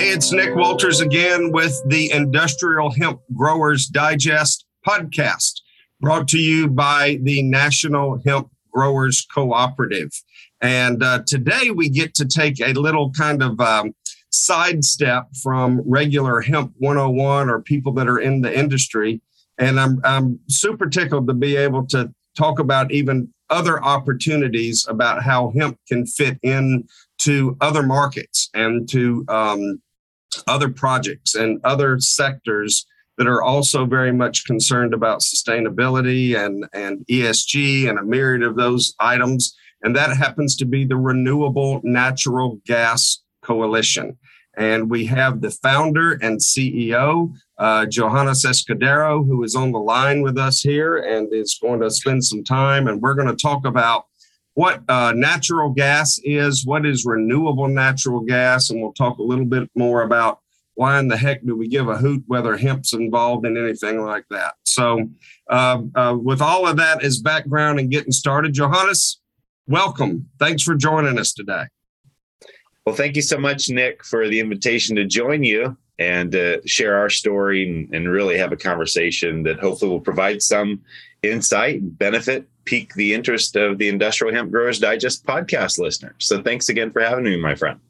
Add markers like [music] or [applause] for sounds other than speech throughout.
Hey, it's Nick Walters again with the Industrial Hemp Growers Digest podcast, brought to you by the National Hemp Growers Cooperative. And uh, today we get to take a little kind of um, sidestep from regular Hemp 101 or people that are in the industry. And I'm, I'm super tickled to be able to talk about even other opportunities about how hemp can fit in to other markets and to um, other projects and other sectors that are also very much concerned about sustainability and, and ESG and a myriad of those items. And that happens to be the Renewable Natural Gas Coalition. And we have the founder and CEO, uh, Johannes Escudero, who is on the line with us here and is going to spend some time. And we're going to talk about what uh, natural gas is, what is renewable natural gas, and we'll talk a little bit more about why in the heck do we give a hoot whether hemp's involved in anything like that. So, uh, uh, with all of that as background and getting started, Johannes, welcome. Thanks for joining us today. Well, thank you so much, Nick, for the invitation to join you and uh, share our story and, and really have a conversation that hopefully will provide some insight, benefit, pique the interest of the Industrial Hemp Growers Digest podcast listeners. So thanks again for having me, my friend.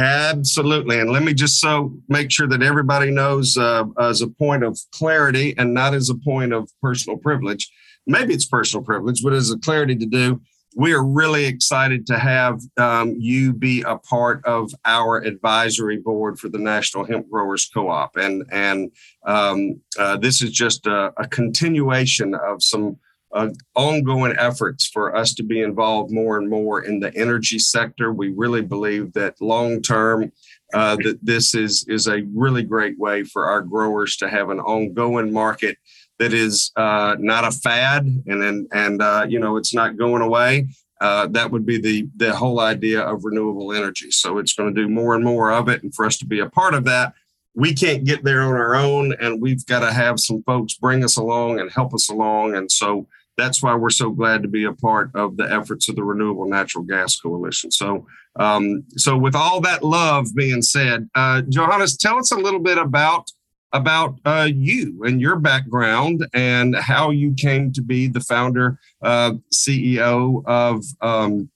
Absolutely. And let me just so make sure that everybody knows uh, as a point of clarity and not as a point of personal privilege. Maybe it's personal privilege, but as a clarity to do, we are really excited to have um, you be a part of our advisory board for the National Hemp Growers Co-op, and and um, uh, this is just a, a continuation of some uh, ongoing efforts for us to be involved more and more in the energy sector. We really believe that long term, uh, that this is is a really great way for our growers to have an ongoing market that is uh, not a fad and and, and uh, you know it's not going away. Uh, that would be the the whole idea of renewable energy. So it's going to do more and more of it, and for us to be a part of that, we can't get there on our own, and we've got to have some folks bring us along and help us along. And so that's why we're so glad to be a part of the efforts of the Renewable Natural Gas Coalition. So, um, so with all that love being said, uh, Johannes, tell us a little bit about about uh, you and your background and how you came to be the founder, uh, CEO of um,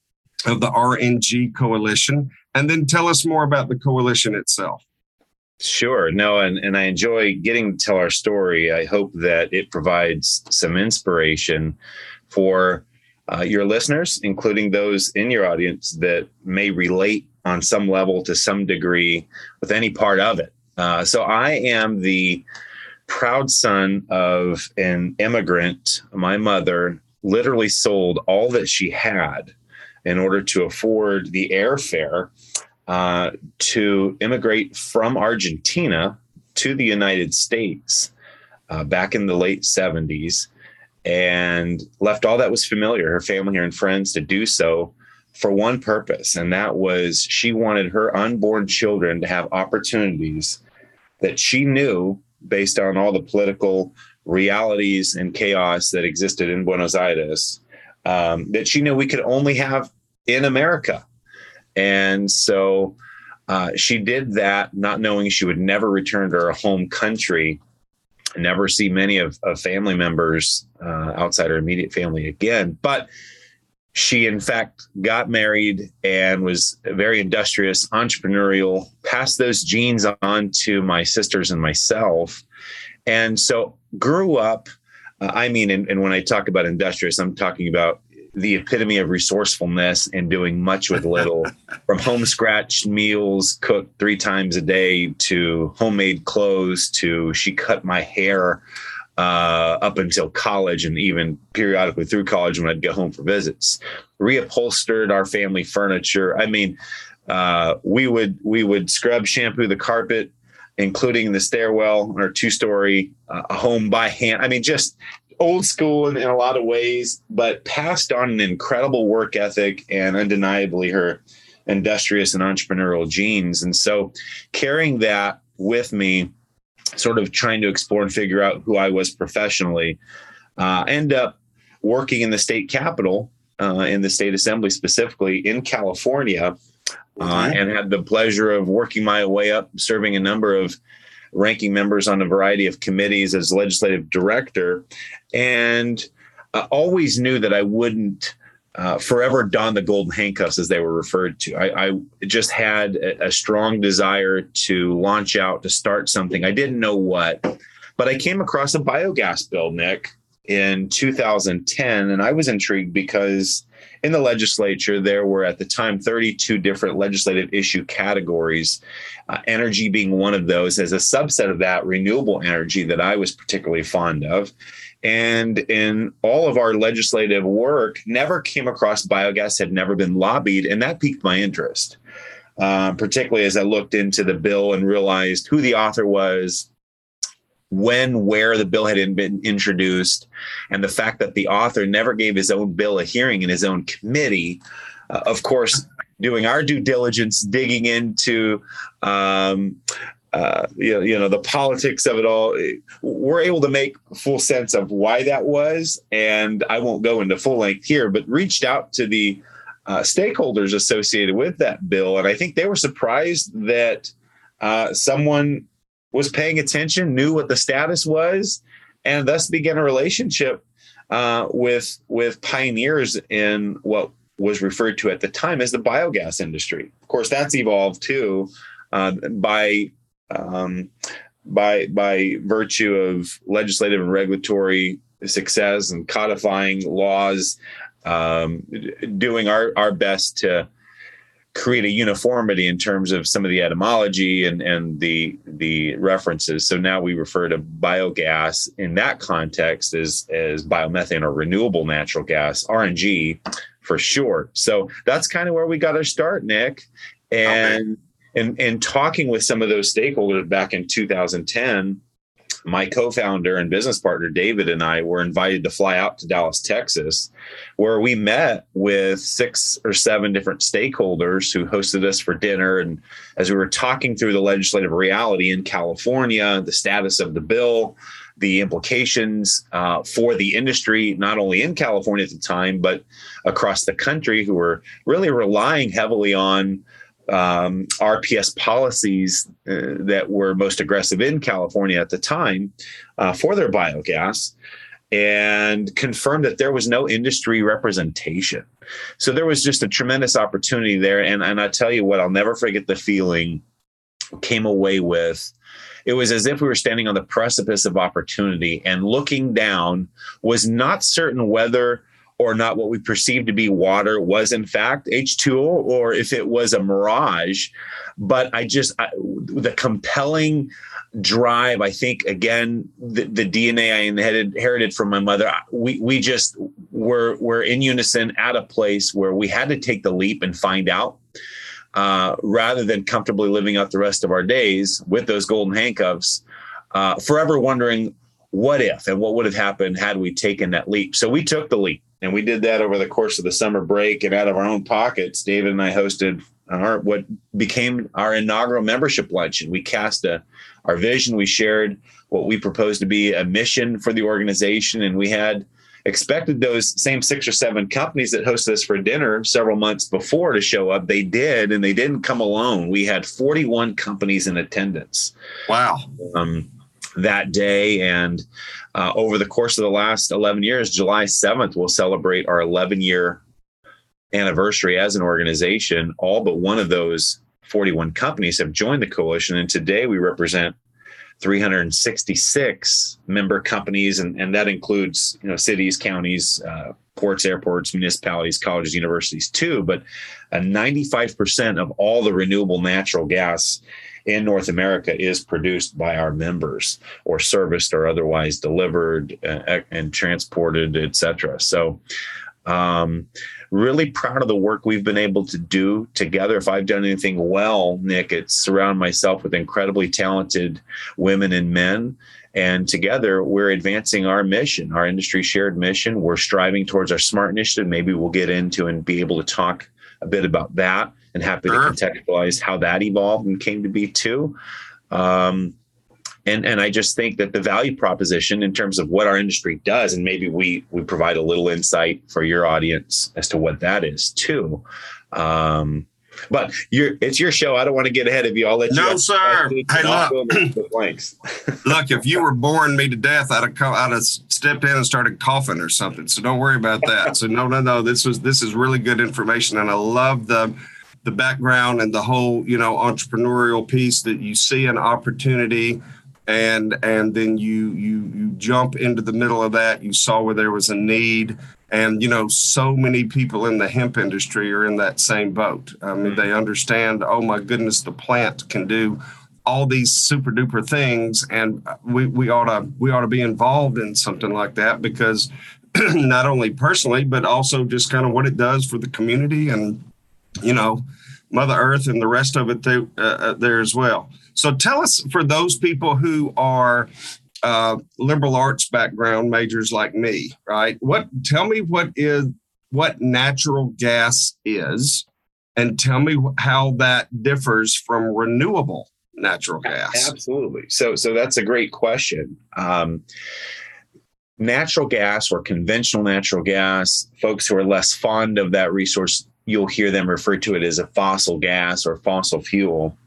of the RNG Coalition, and then tell us more about the coalition itself. Sure. No, and, and I enjoy getting to tell our story. I hope that it provides some inspiration for uh, your listeners, including those in your audience that may relate on some level to some degree with any part of it. Uh, so I am the proud son of an immigrant. My mother literally sold all that she had in order to afford the airfare uh, to immigrate from Argentina to the United States uh, back in the late 70s and left all that was familiar, her family here and friends, to do so for one purpose. And that was she wanted her unborn children to have opportunities that she knew based on all the political realities and chaos that existed in Buenos Aires um, that she knew we could only have in America. And so uh, she did that, not knowing she would never return to her home country, never see many of, of family members uh, outside her immediate family again. But she in fact got married and was very industrious entrepreneurial passed those genes on to my sisters and myself and so grew up uh, i mean and, and when i talk about industrious i'm talking about the epitome of resourcefulness and doing much with little [laughs] from home scratch meals cooked three times a day to homemade clothes to she cut my hair uh, up until college and even periodically through college when I'd go home for visits. Reupholstered our family furniture. I mean, uh, we would we would scrub shampoo the carpet, including the stairwell on our two story uh, home by hand. I mean, just old school in, in a lot of ways, but passed on an incredible work ethic and undeniably her industrious and entrepreneurial genes. And so carrying that with me sort of trying to explore and figure out who I was professionally. Uh, end up working in the state capitol, uh, in the state assembly specifically in California, uh, and had the pleasure of working my way up, serving a number of ranking members on a variety of committees as legislative director, and uh, always knew that I wouldn't. Uh, forever don the golden handcuffs as they were referred to. I, I just had a, a, strong desire to launch out to start something. I didn't know what, but I came across a biogas bill, Nick, in 2010, and I was intrigued because in the legislature, there were at the time 32 different legislative issue categories, uh, energy being one of those. As a subset of that, renewable energy that I was particularly fond of. And in all of our legislative work, never came across biogas, had never been lobbied, and that piqued my interest. Uh, particularly as I looked into the bill and realized who the author was, when, where the bill had been introduced, and the fact that the author never gave his own bill a hearing in his own committee. Uh, of course, doing our due diligence, digging into um, uh, you, know, you know the politics of it all we're able to make full sense of why that was and i won't go into full length here but reached out to the uh, stakeholders associated with that bill and i think they were surprised that uh, someone was paying attention, knew what the status was, and thus began a relationship uh, with with pioneers in what was referred to at the time as the biogas industry. Of course, that's evolved too uh, by um, by by virtue of legislative and regulatory success and codifying laws, um, doing our our best to create a uniformity in terms of some of the etymology and, and the the references. So now we refer to biogas in that context as as biomethane or renewable natural gas, RNG for short. So that's kind of where we got our start, Nick. And okay. and and talking with some of those stakeholders back in 2010 my co-founder and business partner David and I were invited to fly out to Dallas, Texas, where we met with six or seven different stakeholders who hosted us for dinner. And as we were talking through the legislative reality in California, the status of the bill, the implications uh, for the industry, not only in California at the time, but across the country, who were really relying heavily on um, RPS policies uh, that were most aggressive in California at the time uh, for their biogas and confirmed that there was no industry representation. So there was just a tremendous opportunity there. And, and I tell you what, I'll never forget the feeling came away with. It was as if we were standing on the precipice of opportunity and looking down, was not certain whether or not what we perceived to be water was in fact H2O or if it was a mirage. But I just, I, the compelling drive, I think, again, the, the DNA I inherited, inherited from my mother, we, we just were, were in unison at a place where we had to take the leap and find out. Uh, rather than comfortably living out the rest of our days with those golden handcuffs, uh, forever wondering what if and what would have happened had we taken that leap. So we took the leap. And we did that over the course of the summer break and out of our own pockets. David and I hosted our what became our inaugural membership luncheon. We cast a, our vision. We shared what we proposed to be a mission for the organization, and we had expected those same six or seven companies that hosted us for dinner several months before to show up. They did, and they didn't come alone. We had 41 companies in attendance. Wow. Um, that day. And uh, over the course of the last 11 years, July 7th, we'll celebrate our 11 year anniversary as an organization. All but one of those 41 companies have joined the coalition. And today we represent 366 member companies, and, and that includes you know cities, counties, uh, ports, airports, municipalities, colleges, universities too. But uh, 95% of all the renewable natural gas in North America is produced by our members or serviced or otherwise delivered uh, and transported, etc. So, um, really proud of the work we've been able to do together. If I've done anything well, Nick, it's surround myself with incredibly talented women and men. And together, we're advancing our mission, our industry shared mission. We're striving towards our SMART initiative. Maybe we'll get into and be able to talk a bit about that and happy sure. to contextualize how that evolved and came to be too. Um, and and I just think that the value proposition in terms of what our industry does, and maybe we we provide a little insight for your audience as to what that is too. Um, But you're it's your show. I don't want to get ahead of you. I'll let you. No, sir. Hey, look. [laughs] look, if you were boring me to death, I'd have come, I'd have stepped in and started coughing or something. So don't worry about that. so no, no, no. This was this is really good information, and I love the the background and the whole you know entrepreneurial piece that you see an opportunity and and then you you you jump into the middle of that. You saw where there was a need and you know so many people in the hemp industry are in that same boat. I mean mm-hmm. they understand oh my goodness the plant can do all these super duper things. And we, we ought to we ought to be involved in something like that because [clears throat] not only personally but also just kind of what it does for the community and you know mother earth and the rest of it there, uh, uh there as well so tell us for those people who are uh, liberal arts background majors like me, right? What tell me what is what natural gas is, and tell me how that differs from renewable natural gas. Absolutely. So so that's a great question. Um, natural gas or conventional natural gas, folks who are less fond of that resource, you'll hear them refer to it as a fossil gas or fossil fuel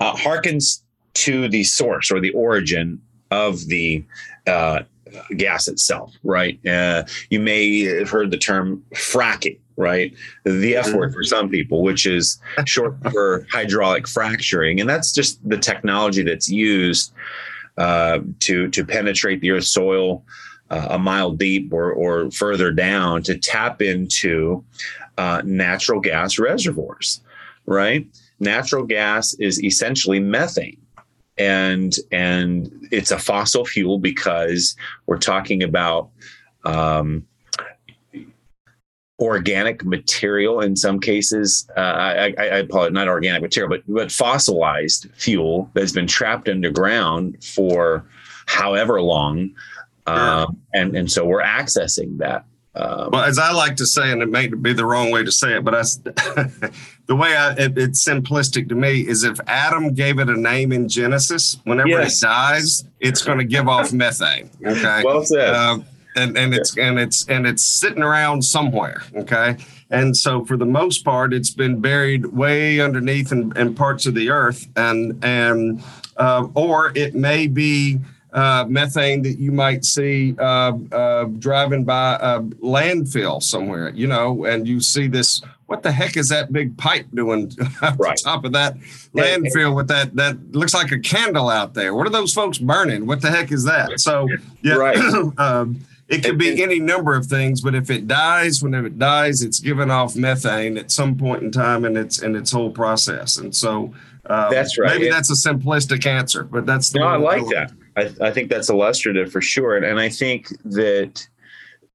uh, harkens to the source or the origin of the uh, gas itself, right? Uh, you may have heard the term fracking, right? The F word for some people, which is short [laughs] for hydraulic fracturing. And that's just the technology that's used uh, to, to penetrate the earth's soil uh, a mile deep or, or further down to tap into uh, natural gas reservoirs, right? natural gas is essentially methane and and it's a fossil fuel because we're talking about um, organic material in some cases. Uh, I, I, call it not organic material, but but fossilized fuel that's been trapped underground for however long, um, and and so we're accessing that. Um, well, as I like to say, and it may be the wrong way to say it, but I, [laughs] the way I, it, it's simplistic to me is if Adam gave it a name in Genesis, whenever yes. it dies, it's going to give off methane. Okay. Well said. Uh, and, and it's and it's and it's sitting around somewhere. Okay. And so for the most part, it's been buried way underneath in, in parts of the earth, and and uh, or it may be uh, methane that you might see uh, uh, driving by a landfill somewhere, you know, and you see this. What the heck is that big pipe doing [laughs] right. top of that landfill with that? That looks like a candle out there. What are those folks burning? What the heck is that? So, yeah, right. [clears throat] um, it could be any number of things, but if it dies, whenever it dies, it's giving off methane at some point in time in its in its whole process. And so, um, that's right. Maybe that's a simplistic answer, but that's the no. I like that. I, I think that's illustrative for sure. And, and I think that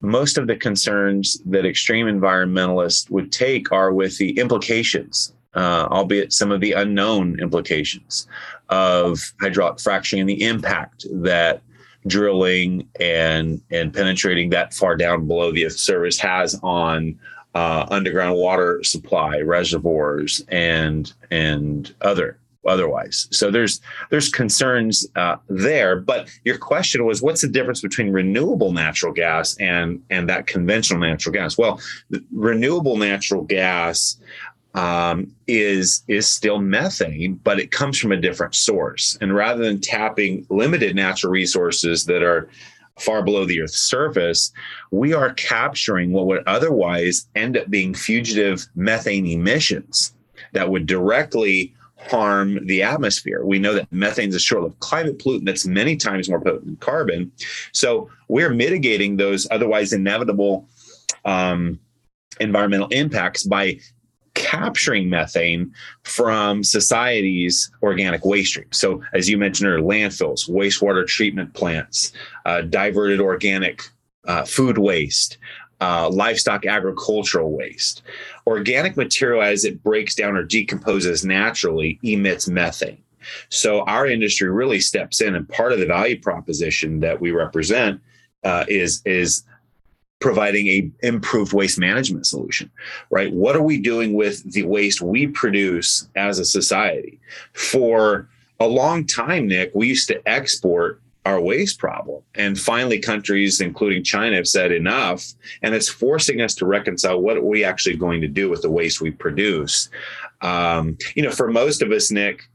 most of the concerns that extreme environmentalists would take are with the implications, uh, albeit some of the unknown implications of hydraulic fracturing and the impact that drilling and and penetrating that far down below the surface has on uh, underground water supply reservoirs and and other otherwise. So there's there's concerns uh, there. But your question was, what's the difference between renewable natural gas and and that conventional natural gas? Well, renewable natural gas um, is is still methane, but it comes from a different source. And rather than tapping limited natural resources that are far below the Earth's surface, we are capturing what would otherwise end up being fugitive methane emissions that would directly harm the atmosphere. We know that methane is a short-lived climate pollutant that's many times more potent than carbon. So we're mitigating those otherwise inevitable um, environmental impacts by capturing methane from society's organic waste stream. So, as you mentioned earlier, landfills, wastewater treatment plants, uh, diverted organic uh, food waste, uh, livestock agricultural waste. Organic material, as it breaks down or decomposes naturally, emits methane. So our industry really steps in, and part of the value proposition that we represent uh, is is providing a improved waste management solution right what are we doing with the waste we produce as a society for a long time nick we used to export our waste problem. And finally, countries, including China, have said enough. And it's forcing us to reconcile what are we actually going to do with the waste we produce. Um, you know, for most of us, Nick,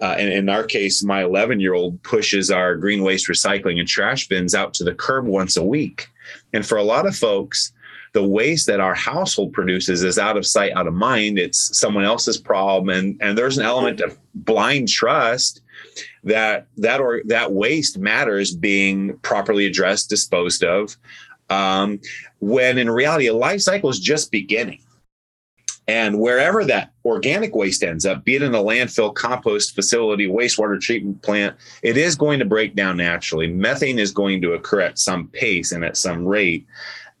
uh, and in our case, my 11 year old pushes our green waste recycling and trash bins out to the curb once a week. And for a lot of folks, the waste that our household produces is out of sight, out of mind. It's someone else's problem. And, and there's an element of blind trust that that or that waste matters being properly addressed, disposed of. Um, when in reality, a life cycle is just beginning. And wherever that organic waste ends up, be it in a landfill, compost facility, wastewater treatment plant, it is going to break down naturally. Methane is going to occur at some pace and at some rate.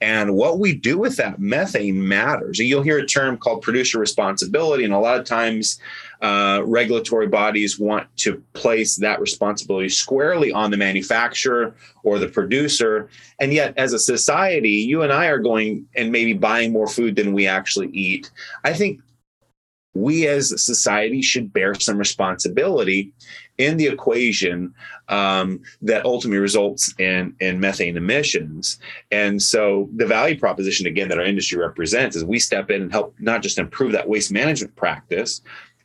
And what we do with that methane matters. You'll hear a term called producer responsibility. And a lot of times, uh, regulatory bodies want to place that responsibility squarely on the manufacturer or the producer. And yet, as a society, you and I are going and maybe buying more food than we actually eat. I think we as a society should bear some responsibility in the equation um, that ultimately results in, in methane emissions. And so the value proposition, again, that our industry represents is we step in and help not just improve that waste management practice,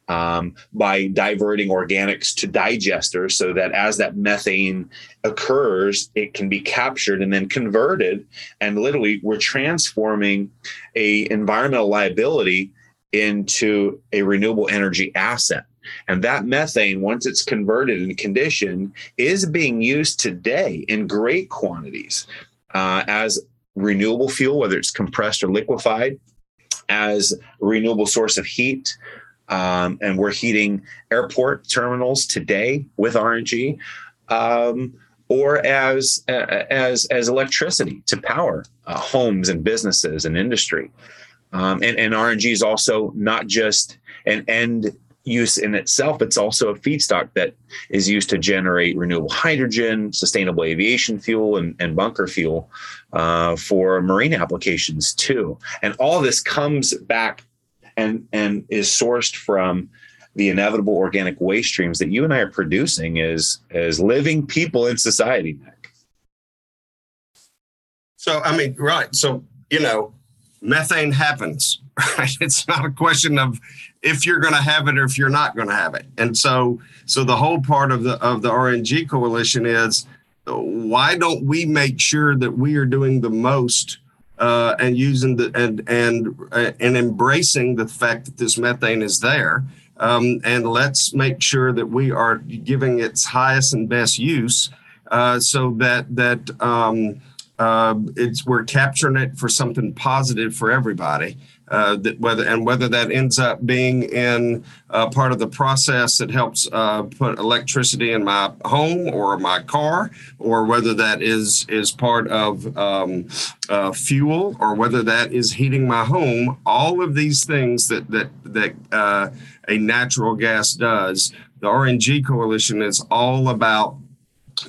um, by diverting organics to digesters so that as that methane occurs, it can be captured and then converted. And literally, we're transforming a environmental liability into a renewable energy asset. And that methane, once it's converted and conditioned, is being used today in great quantities uh, as renewable fuel, whether it's compressed or liquefied, as a renewable source of heat. Um, and we're heating airport terminals today with RNG. Um, or as as as electricity to power uh, homes and businesses and industry. Um, and, and RNG is also not just an end use in itself, it's also a feedstock that is used to generate renewable hydrogen, sustainable aviation fuel, and, and bunker fuel uh, for marine applications too. And all this comes back and, and is sourced from the inevitable organic waste streams that you and I are producing as, as living people in society, Nick. So, I mean, right. So, you know, methane happens. [laughs] Right? It's not a question of if you're going to have it or if you're not going to have it. And so, so the whole part of the of the RNG coalition is why don't we make sure that we are doing the most uh, and using the and and uh, and embracing the fact that this methane is there. Um, and let's make sure that we are giving its highest and best use, uh, so that that um, uh, it's we're capturing it for something positive for everybody. Uh, that whether and whether that ends up being in uh, part of the process that helps uh, put electricity in my home or my car, or whether that is is part of um, uh, fuel, or whether that is heating my home. All of these things that that that uh, a natural gas does. The RNG coalition is all about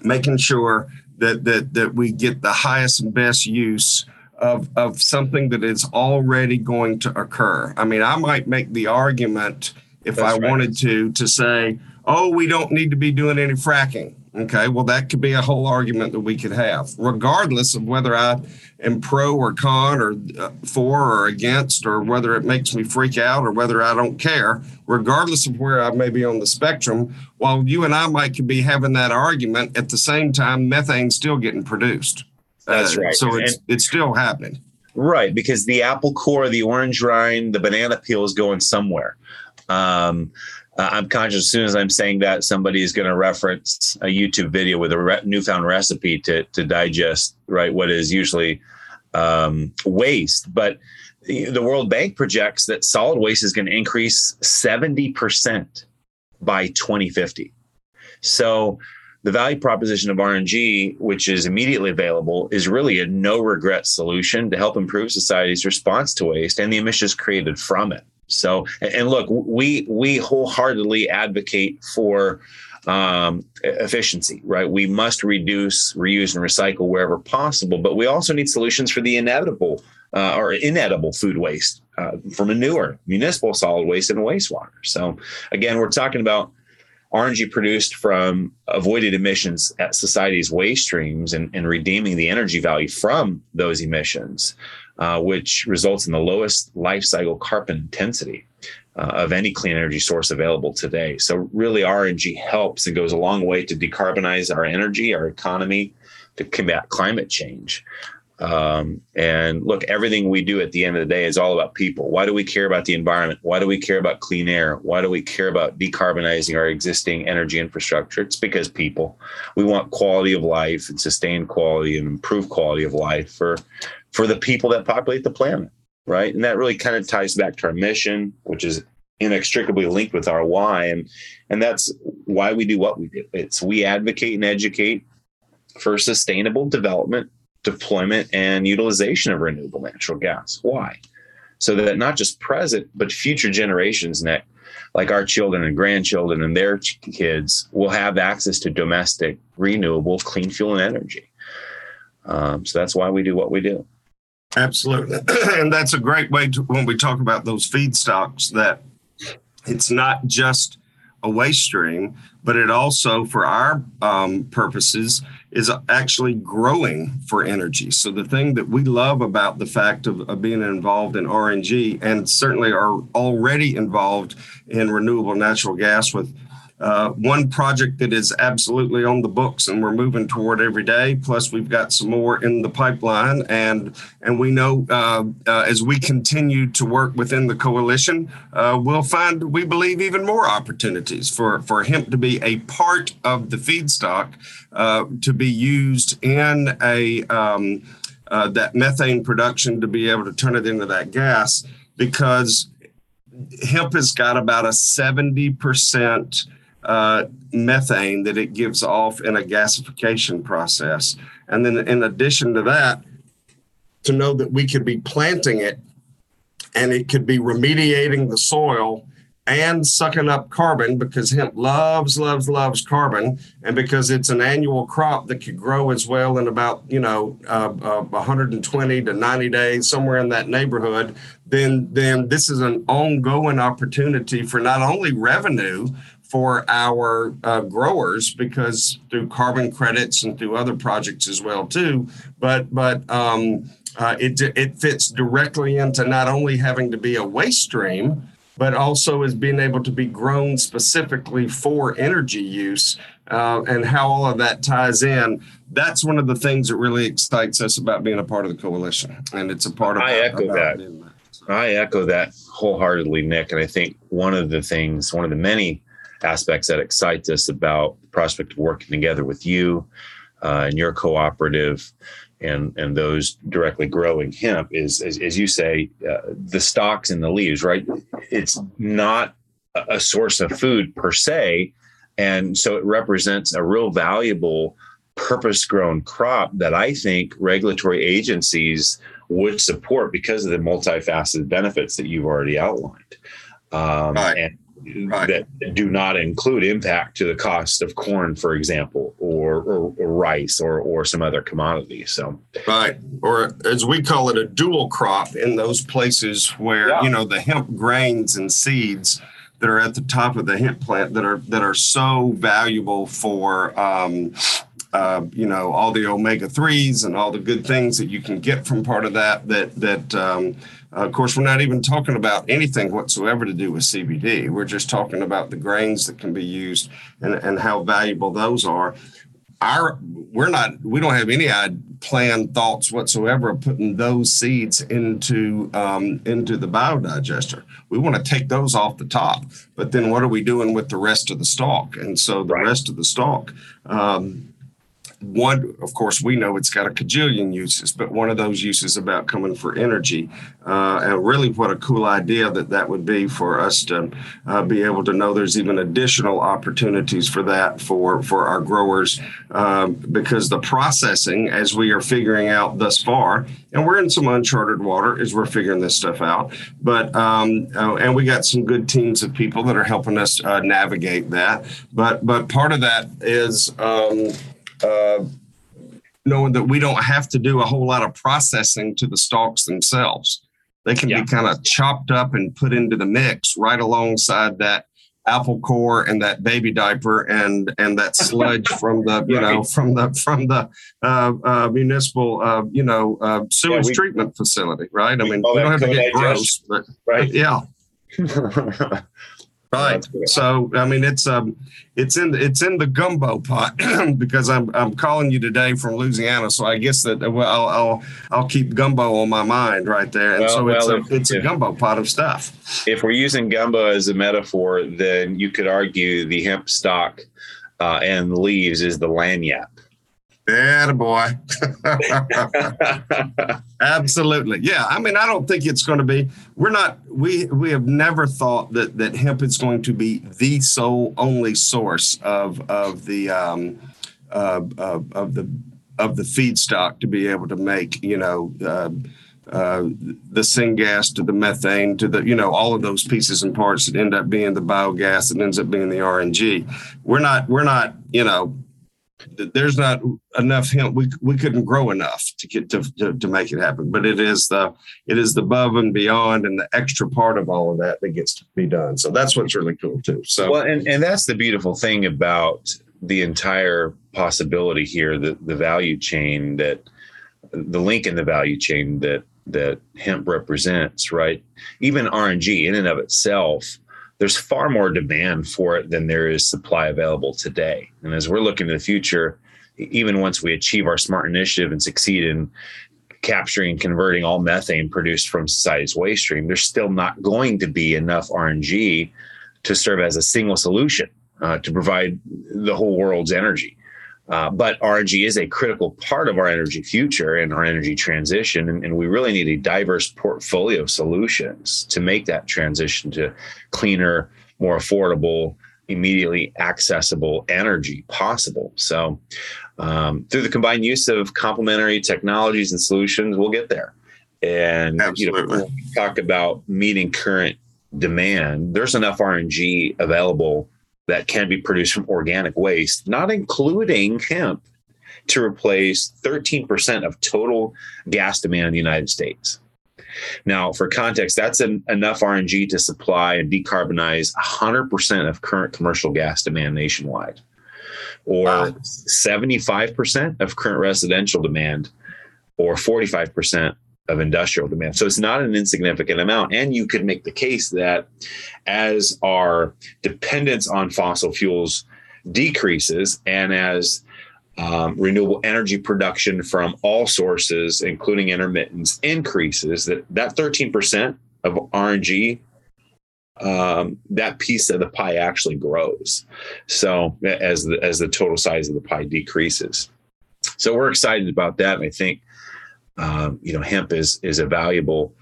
making sure that that that we get the highest and best use of of something that is already going to occur. I mean, I might make the argument if That's I right. wanted to to say, "Oh, we don't need to be doing any fracking." Okay, well, that could be a whole argument that we could have, regardless of whether I am pro or con or uh, for or against, or whether it makes me freak out or whether I don't care. Regardless of where I may be on the spectrum, while you and I might could be having that argument at the same time, methane's still getting produced. That's uh, right. So it's and, it's still happening. Right, because the apple core, the orange rind, the banana peel is going somewhere. Um, uh, I'm conscious as soon as I'm saying that somebody is going to reference a YouTube video with a re- newfound recipe to to digest right what is usually um, waste. But the World Bank projects that solid waste is going to increase 70 percent by 2050. So the value proposition of RNG, which is immediately available, is really a no regret solution to help improve society's response to waste and the emissions created from it. So, and look, we we wholeheartedly advocate for um, efficiency, right? We must reduce, reuse, and recycle wherever possible, but we also need solutions for the inevitable uh, or inedible food waste uh, for manure, municipal solid waste, and wastewater. So, again, we're talking about RNG produced from avoided emissions at society's waste streams and, and redeeming the energy value from those emissions, uh, which results in the lowest life cycle carbon intensity uh, of any clean energy source available today. So, really, RNG helps and goes a long way to decarbonize our energy, our economy, to combat climate change. Um, and look, everything we do at the end of the day is all about people. Why do we care about the environment? Why do we care about clean air? Why do we care about decarbonizing our existing energy infrastructure? It's because people. We want quality of life and sustained quality and improved quality of life for for the people that populate the planet, right? And that really kind of ties back to our mission, which is inextricably linked with our why, and and that's why we do what we do. It's we advocate and educate for sustainable development deployment and utilization of renewable natural gas. Why? So that not just present, but future generations, Nick, like our children and grandchildren and their kids, will have access to domestic, renewable, clean fuel and energy. Um, so that's why we do what we do. Absolutely. [clears throat] and that's a great way to, when we talk about those feedstocks, that it's not just a waste stream, but it also, for our um, purposes, is actually growing for energy. So the thing that we love about the fact of, of, being involved in RNG and certainly are already involved in renewable natural gas with uh, one project that is absolutely on the books and we're moving toward every day. Plus, we've got some more in the pipeline, and and we know uh, uh, as we continue to work within the coalition, uh, we'll find we believe even more opportunities for for hemp to be a part of the feedstock uh, to be used in a um, uh, that methane production to be able to turn it into that gas because hemp has got about a seventy percent uh, methane that it gives off in a gasification process. And then, in addition to that, to know that we could be planting it and it could be remediating the soil and sucking up carbon because hemp loves, loves, loves carbon, and because it's an annual crop that could grow as well in about you know uh, uh, 120 to 90 days, somewhere in that neighborhood. Then, then this is an ongoing opportunity for not only revenue for our uh, growers because through carbon credits and through other projects as well too. But but um, uh, it it fits directly into not only having to be a waste stream, but also as being able to be grown specifically for energy use. Uh, and how all of that ties in. That's one of the things that really excites us about being a part of the coalition, and it's a part of. I echo that. that. I echo that wholeheartedly, Nick. And I think one of the things, one of the many aspects that excite us about the prospect of working together with you uh, and your cooperative and and those directly growing hemp is as, as you say uh, the stalks and the leaves right it's not a source of food per se and so it represents a real valuable purpose grown crop that i think regulatory agencies would support because of the multifaceted benefits that you've already outlined um, right. and right. that do not include impact to the cost of corn, for example, or, or, or, rice or, or some other commodity. So, right. Or as we call it, a dual crop in those places where, yeah. you know, the hemp grains and seeds that are at the top of the hemp plant that are that are so valuable for um, uh, you know all the omega threes and all the good things that you can get from part of that that that um, uh, of course, we're not even talking about anything whatsoever to do with CBD. We're just talking about the grains that can be used and, and how valuable those are. Our we're not we don't have any planned thoughts whatsoever of putting those seeds into um, into the biodigester. We want to take those off the top, but then what are we doing with the rest of the stalk? And so the right. rest of the stalk. Um, one, of course, we know it's got a cajillion uses, but one of those uses about coming for energy. Uh, and really, what a cool idea that that would be for us to uh, be able to know there's even additional opportunities for that for, for our growers um, because the processing, as we are figuring out thus far, and we're in some uncharted water as we're figuring this stuff out, but um, uh, and we got some good teams of people that are helping us uh, navigate that. But but part of that is. Um, uh, knowing that we don't have to do a whole lot of processing to the stalks themselves. They can yeah. be kind of chopped up and put into the mix right alongside that apple core and that baby diaper and and that [laughs] sludge from the you know from the from the uh, uh, municipal uh, you know uh, sewage yeah, we, treatment facility, right? I mean, we don't have to get gross, but right, yeah. [laughs] Right. So I mean, it's um, it's in the, it's in the gumbo pot [clears throat] because I'm I'm calling you today from Louisiana. So I guess that well, I'll I'll, I'll keep gumbo on my mind right there, and well, so it's well, a if, it's a gumbo pot of stuff. If we're using gumbo as a metaphor, then you could argue the hemp stock uh, and leaves is the lagniappe. Yeah, boy. [laughs] Absolutely. Yeah. I mean, I don't think it's going to be. We're not. We we have never thought that that hemp is going to be the sole only source of of the um, uh, of, of the of the feedstock to be able to make you know. Uh, uh, the syngas to the methane to the you know all of those pieces and parts that end up being the biogas that ends up being the RNG. We're not we're not you know there's not enough hemp. We we couldn't grow enough to get to, to, to make it happen. But it is the it is the above and beyond and the extra part of all of that that gets to be done. So that's what's really cool too. So well, and and that's the beautiful thing about the entire possibility here, the the value chain that the link in the value chain that that hemp represents, right? Even RNG in and of itself there's far more demand for it than there is supply available today. And as we're looking to the future, even once we achieve our smart initiative and succeed in capturing and converting all methane produced from society's waste stream, there's still not going to be enough RNG to serve as a single solution uh, to provide the whole world's energy. Uh, but RNG is a critical part of our energy future and our energy transition. And, and, we really need a diverse portfolio of solutions to make that transition to cleaner, more affordable, immediately accessible energy possible. So, um, through the combined use of complementary technologies and solutions, we'll get there. And Absolutely. you know, talk about meeting current demand, there's enough RNG available that can be produced from organic waste, not including hemp, to replace 13% of total gas demand in the United States. Now, for context, that's an, enough RNG to supply and decarbonize 100% of current commercial gas demand nationwide, or wow. 75% of current residential demand, or 45% of industrial demand. So it's not an insignificant amount. And you could make the case that as our dependence on fossil fuels decreases and as um, renewable energy production from all sources, including intermittence, increases, that, that 13% of RNG, um, that piece of the pie actually grows. So as the, as the total size of the pie decreases. So we're excited about that. And I think um, you know, hemp is is a valuable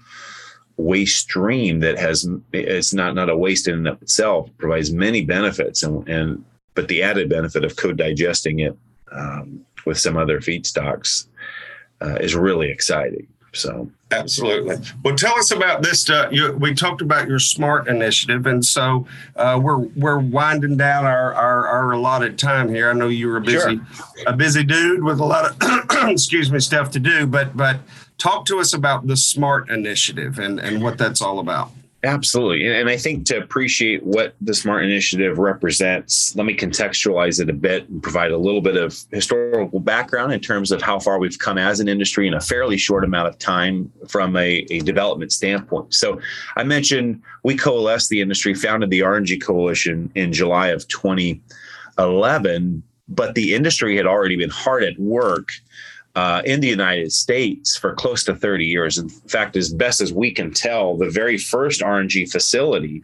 waste stream that has it's not not a waste in and of itself provides many benefits and and but the added benefit of co-digesting it um, with some other feedstocks uh, is really exciting so absolutely. Well, tell us about this. Uh, you, we talked about your smart initiative, and so uh, we're we're winding down our, our, our allotted time here. I know you were a busy sure. a busy dude with a lot of [clears throat] excuse me stuff to do, but but talk to us about the smart initiative and and what that's all about. Absolutely. And I think to appreciate what the SMART initiative represents, let me contextualize it a bit and provide a little bit of historical background in terms of how far we've come as an industry in a fairly short amount of time from a, a development standpoint. So I mentioned we coalesced the industry, founded the RNG Coalition in July of 2011, but the industry had already been hard at work uh, in the United States for close to 30 years. In fact, as best as we can tell, the very first RNG facility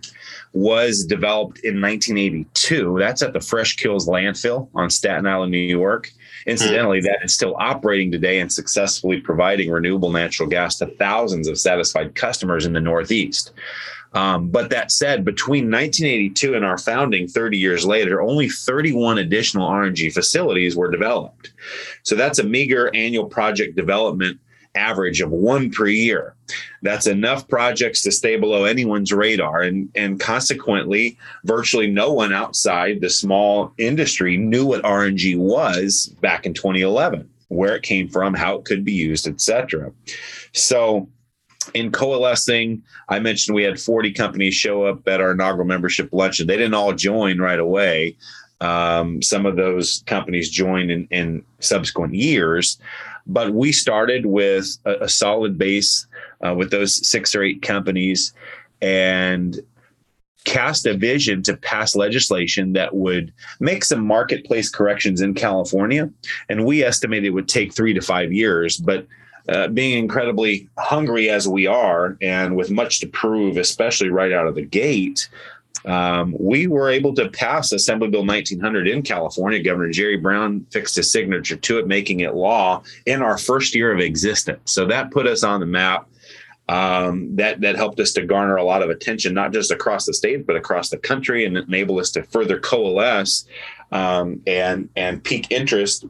was developed in 1982. That's at the Fresh Kills landfill on Staten Island, New York. Incidentally, that is still operating today and successfully providing renewable natural gas to thousands of satisfied customers in the Northeast. Um, but that said, between 1982 and our founding 30 years later, only 31 additional RNG facilities were developed. So that's a meager annual project development average of one per year. That's enough projects to stay below anyone's radar. And, and consequently, virtually no one outside the small industry knew what RNG was back in 2011, where it came from, how it could be used, etc. So in coalescing, I mentioned we had 40 companies show up at our inaugural membership luncheon. They didn't all join right away. Um, some of those companies joined in, in, subsequent years, but we started with a, a solid base uh, with those six or eight companies and cast a vision to pass legislation that would make some marketplace corrections in California. And we estimated it would take three to five years, but uh, being incredibly hungry as we are and with much to prove, especially right out of the gate, um, we were able to pass Assembly Bill 1900 in California. Governor Jerry Brown fixed his signature to it, making it law in our first year of existence. So that put us on the map. Um, that that helped us to garner a lot of attention, not just across the state, but across the country, and enable us to further coalesce um, and and pique interest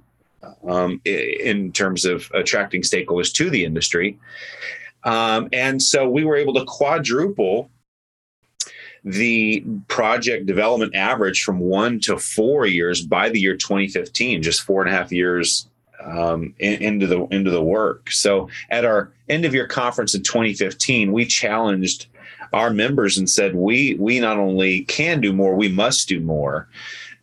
um, in terms of attracting stakeholders to the industry. Um, and so we were able to quadruple the project development average from one to four years by the year 2015, just four and a half years um, in, into the into the work. So at our end of year conference in 2015, we challenged our members and said we we not only can do more, we must do more.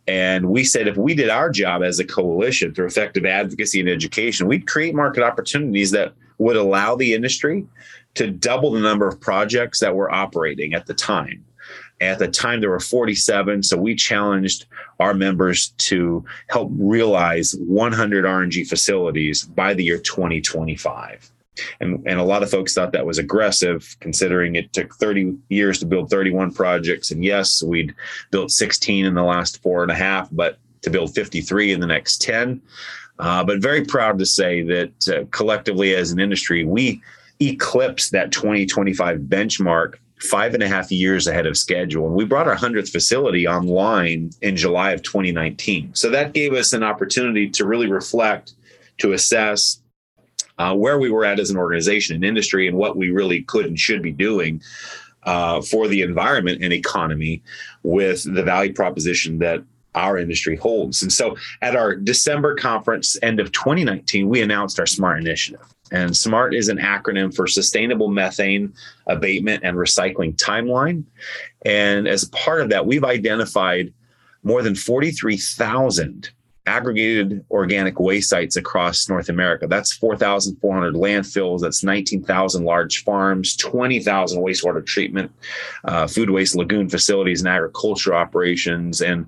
And we said if we did our job as a coalition through effective advocacy and education, we'd create market opportunities that would allow the industry to double the number of projects that were operating at the time. At the time, there were 47. So we challenged our members to help realize 100 RNG facilities by the year 2025. And, and a lot of folks thought that was aggressive, considering it took 30 years to build 31 projects. And yes, we'd built 16 in the last four and a half, but to build 53 in the next 10. Uh, but very proud to say that uh, collectively as an industry, we eclipsed that 2025 benchmark five and a half years ahead of schedule. And we brought our 100th facility online in July of 2019. So that gave us an opportunity to really reflect, to assess, uh, where we were at as an organization and industry and what we really could and should be doing uh, for the environment and economy with the value proposition that our industry holds. And so at our December conference, end of 2019, we announced our SMART initiative. And SMART is an acronym for Sustainable Methane Abatement and Recycling Timeline. And as part of that, we've identified more than 43,000 aggregated organic waste sites across North America. That's 4,400 landfills. That's 19,000 large farms, 20,000 wastewater treatment, uh, food waste lagoon facilities, and agriculture operations. And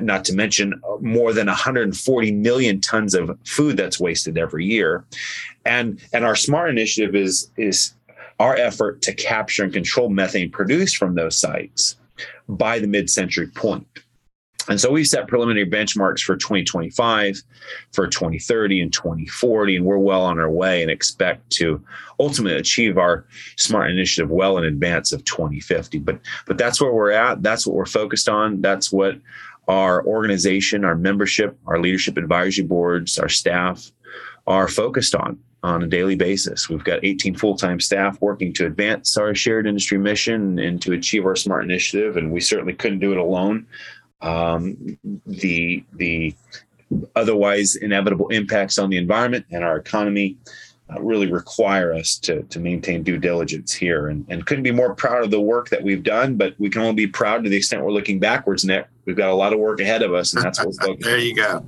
not to mention uh, more than 140 million tons of food that's wasted every year. And, and our SMART initiative is, is our effort to capture and control methane produced from those sites by the mid century point. And so we've set preliminary benchmarks for 2025, for 2030, and 2040, and we're well on our way and expect to ultimately achieve our SMART initiative well in advance of 2050. But but that's where we're at. That's what we're focused on. That's what our organization, our membership, our leadership advisory boards, our staff are focused on on a daily basis. We've got 18 full-time staff working to advance our shared industry mission and to achieve our SMART initiative, and we certainly couldn't do it alone um, the the otherwise inevitable impacts on the environment and our economy uh, really require us to, to maintain due diligence here. And, and couldn't be more proud of the work that we've done but we can only be proud to the extent we're looking backwards nick. We've got a lot of work ahead of us and that's what's [laughs] there you go.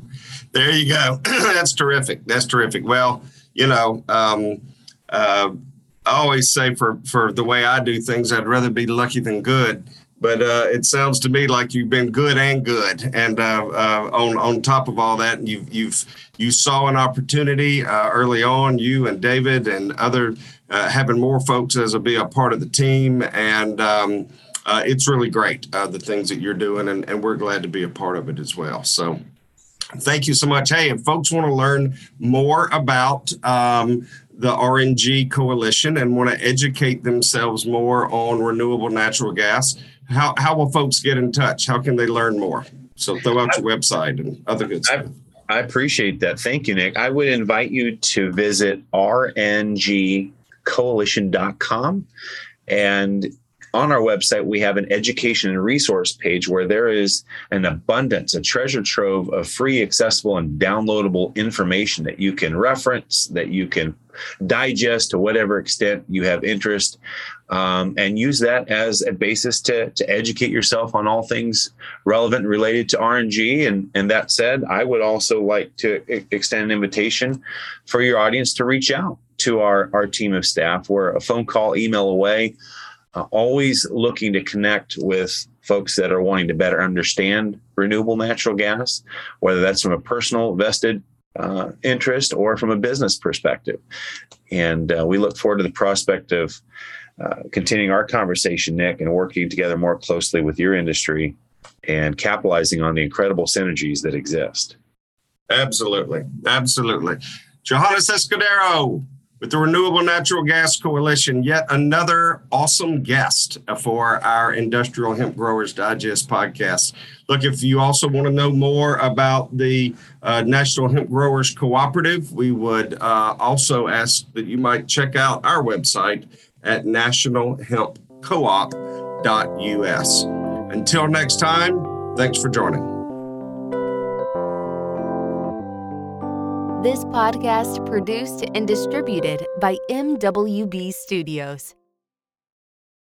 There you go. [clears throat] That's terrific. That's terrific. Well you know um, uh, i always say for for the way i do things i'd rather be lucky than good but uh, it sounds to me like you've been good and good. And uh, uh, on on top of all that, you've you've you saw an opportunity uh, early on. You and David and other uh, having more folks as a be a part of the team, and um, uh, it's really great the things that you're doing, and, and we're glad to be a part of it as well. So. Thank you so much. Hey, if folks want to learn more about um, the RNG Coalition and want to educate themselves more on renewable natural gas, how how will folks get in touch? How can they learn more? So throw out your website and other good stuff. I, I appreciate that. Thank you, Nick. I would invite you to visit rngcoalition.com and on our website, we have an education and resource page where there is an abundance, a treasure trove of free, accessible, and downloadable information that you can reference, that you can digest to whatever extent you have interest, um, and use that as a basis to, to educate yourself on all things relevant and related to RNG. And, and that said, I would also like to extend an invitation for your audience to reach out to our, our team of staff. We're a phone call, email away, uh, always looking to connect with folks that are wanting to better understand renewable natural gas, whether that's from a personal vested uh, interest or from a business perspective. And uh, we look forward to the prospect of uh, continuing our conversation, Nick, and working together more closely with your industry and capitalizing on the incredible synergies that exist. Absolutely. Absolutely. Johannes Escudero, with the Renewable Natural Gas Coalition, yet another awesome guest for our Industrial Hemp Growers Digest podcast. Look, if you also want to know more about the uh, National Hemp Growers Cooperative, we would uh, also ask that you might check out our website at nationalhempcoop.us. Until next time, thanks for joining. This podcast produced and distributed by MWB Studios.